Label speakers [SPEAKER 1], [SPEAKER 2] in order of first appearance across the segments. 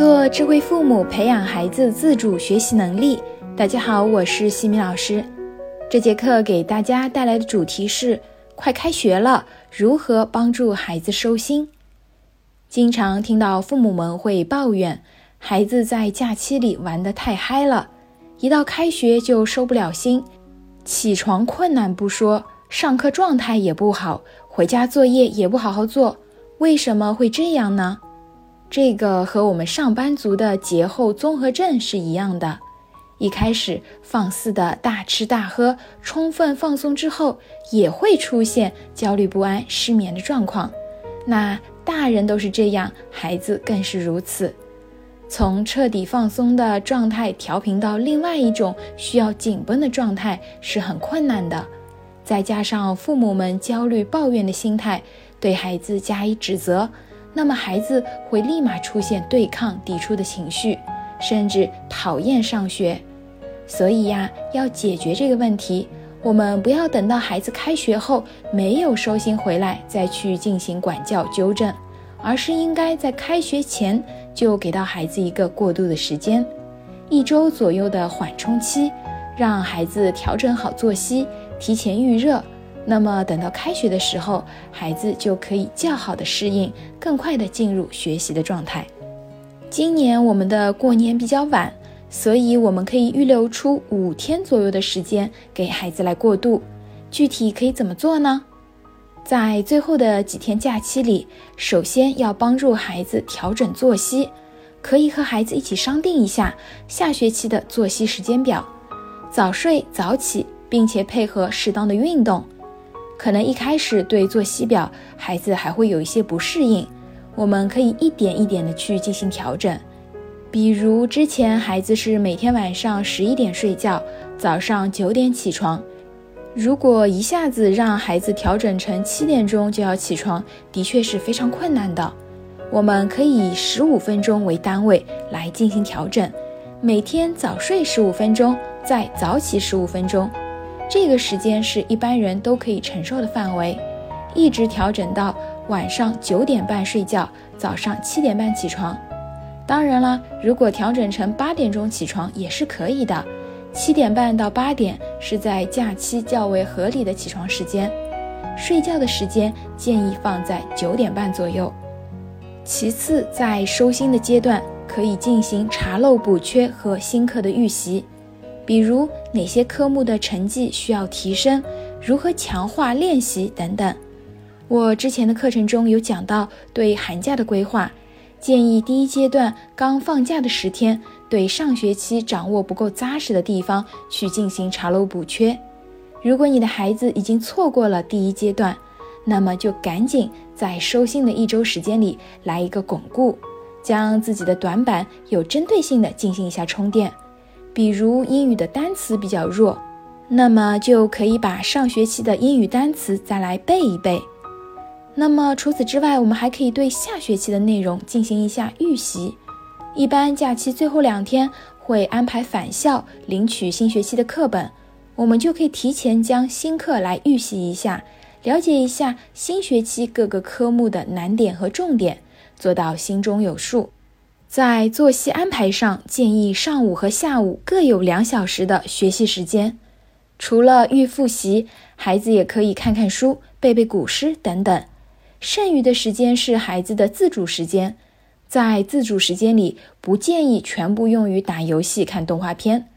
[SPEAKER 1] 做智慧父母，培养孩子自主学习能力。大家好，我是西米老师。这节课给大家带来的主题是：快开学了，如何帮助孩子收心？经常听到父母们会抱怨，孩子在假期里玩得太嗨了，一到开学就收不了心，起床困难不说，上课状态也不好，回家作业也不好好做。为什么会这样呢？这个和我们上班族的节后综合症是一样的，一开始放肆的大吃大喝，充分放松之后，也会出现焦虑不安、失眠的状况。那大人都是这样，孩子更是如此。从彻底放松的状态调频到另外一种需要紧绷的状态是很困难的。再加上父母们焦虑抱怨的心态，对孩子加以指责。那么孩子会立马出现对抗、抵触的情绪，甚至讨厌上学。所以呀，要解决这个问题，我们不要等到孩子开学后没有收心回来再去进行管教纠正，而是应该在开学前就给到孩子一个过渡的时间，一周左右的缓冲期，让孩子调整好作息，提前预热。那么等到开学的时候，孩子就可以较好的适应，更快的进入学习的状态。今年我们的过年比较晚，所以我们可以预留出五天左右的时间给孩子来过渡。具体可以怎么做呢？在最后的几天假期里，首先要帮助孩子调整作息，可以和孩子一起商定一下下学期的作息时间表，早睡早起，并且配合适当的运动。可能一开始对作息表，孩子还会有一些不适应，我们可以一点一点的去进行调整。比如之前孩子是每天晚上十一点睡觉，早上九点起床，如果一下子让孩子调整成七点钟就要起床，的确是非常困难的。我们可以以十五分钟为单位来进行调整，每天早睡十五分钟，再早起十五分钟。这个时间是一般人都可以承受的范围，一直调整到晚上九点半睡觉，早上七点半起床。当然了，如果调整成八点钟起床也是可以的。七点半到八点是在假期较为合理的起床时间，睡觉的时间建议放在九点半左右。其次，在收心的阶段，可以进行查漏补缺和新课的预习。比如哪些科目的成绩需要提升，如何强化练习等等。我之前的课程中有讲到对寒假的规划，建议第一阶段刚放假的十天，对上学期掌握不够扎实的地方去进行查漏补缺。如果你的孩子已经错过了第一阶段，那么就赶紧在收心的一周时间里来一个巩固，将自己的短板有针对性的进行一下充电。比如英语的单词比较弱，那么就可以把上学期的英语单词再来背一背。那么除此之外，我们还可以对下学期的内容进行一下预习。一般假期最后两天会安排返校领取新学期的课本，我们就可以提前将新课来预习一下，了解一下新学期各个科目的难点和重点，做到心中有数。在作息安排上，建议上午和下午各有两小时的学习时间。除了预复习，孩子也可以看看书、背背古诗等等。剩余的时间是孩子的自主时间，在自主时间里，不建议全部用于打游戏、看动画片。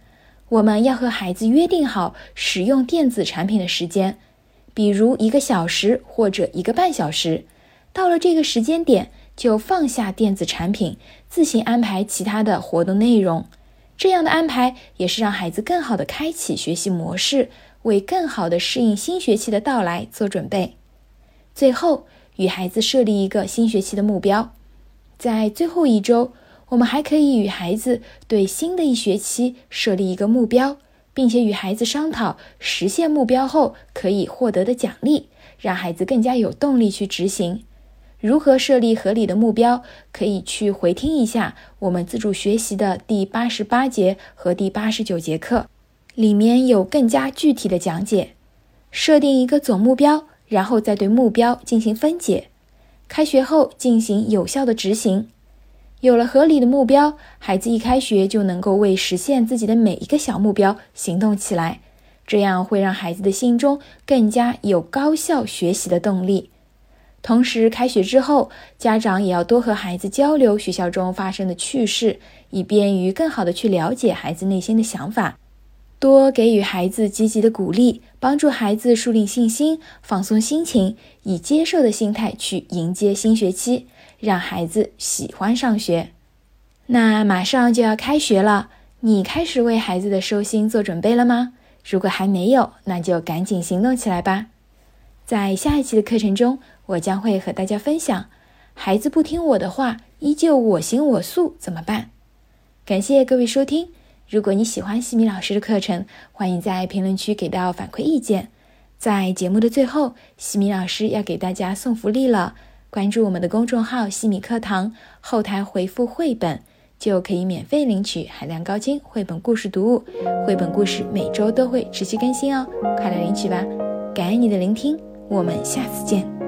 [SPEAKER 1] 我们要和孩子约定好使用电子产品的时间，比如一个小时或者一个半小时。到了这个时间点。就放下电子产品，自行安排其他的活动内容。这样的安排也是让孩子更好的开启学习模式，为更好的适应新学期的到来做准备。最后，与孩子设立一个新学期的目标。在最后一周，我们还可以与孩子对新的一学期设立一个目标，并且与孩子商讨实现目标后可以获得的奖励，让孩子更加有动力去执行。如何设立合理的目标？可以去回听一下我们自主学习的第八十八节和第八十九节课，里面有更加具体的讲解。设定一个总目标，然后再对目标进行分解，开学后进行有效的执行。有了合理的目标，孩子一开学就能够为实现自己的每一个小目标行动起来，这样会让孩子的心中更加有高效学习的动力。同时，开学之后，家长也要多和孩子交流学校中发生的趣事，以便于更好的去了解孩子内心的想法。多给予孩子积极的鼓励，帮助孩子树立信心，放松心情，以接受的心态去迎接新学期，让孩子喜欢上学。那马上就要开学了，你开始为孩子的收心做准备了吗？如果还没有，那就赶紧行动起来吧。在下一期的课程中，我将会和大家分享，孩子不听我的话，依旧我行我素怎么办？感谢各位收听。如果你喜欢西米老师的课程，欢迎在评论区给到反馈意见。在节目的最后，西米老师要给大家送福利了，关注我们的公众号“西米课堂”，后台回复“绘本”，就可以免费领取海量高清绘本故事读物。绘本故事每周都会持续更新哦，快来领取吧！感恩你的聆听，我们下次见。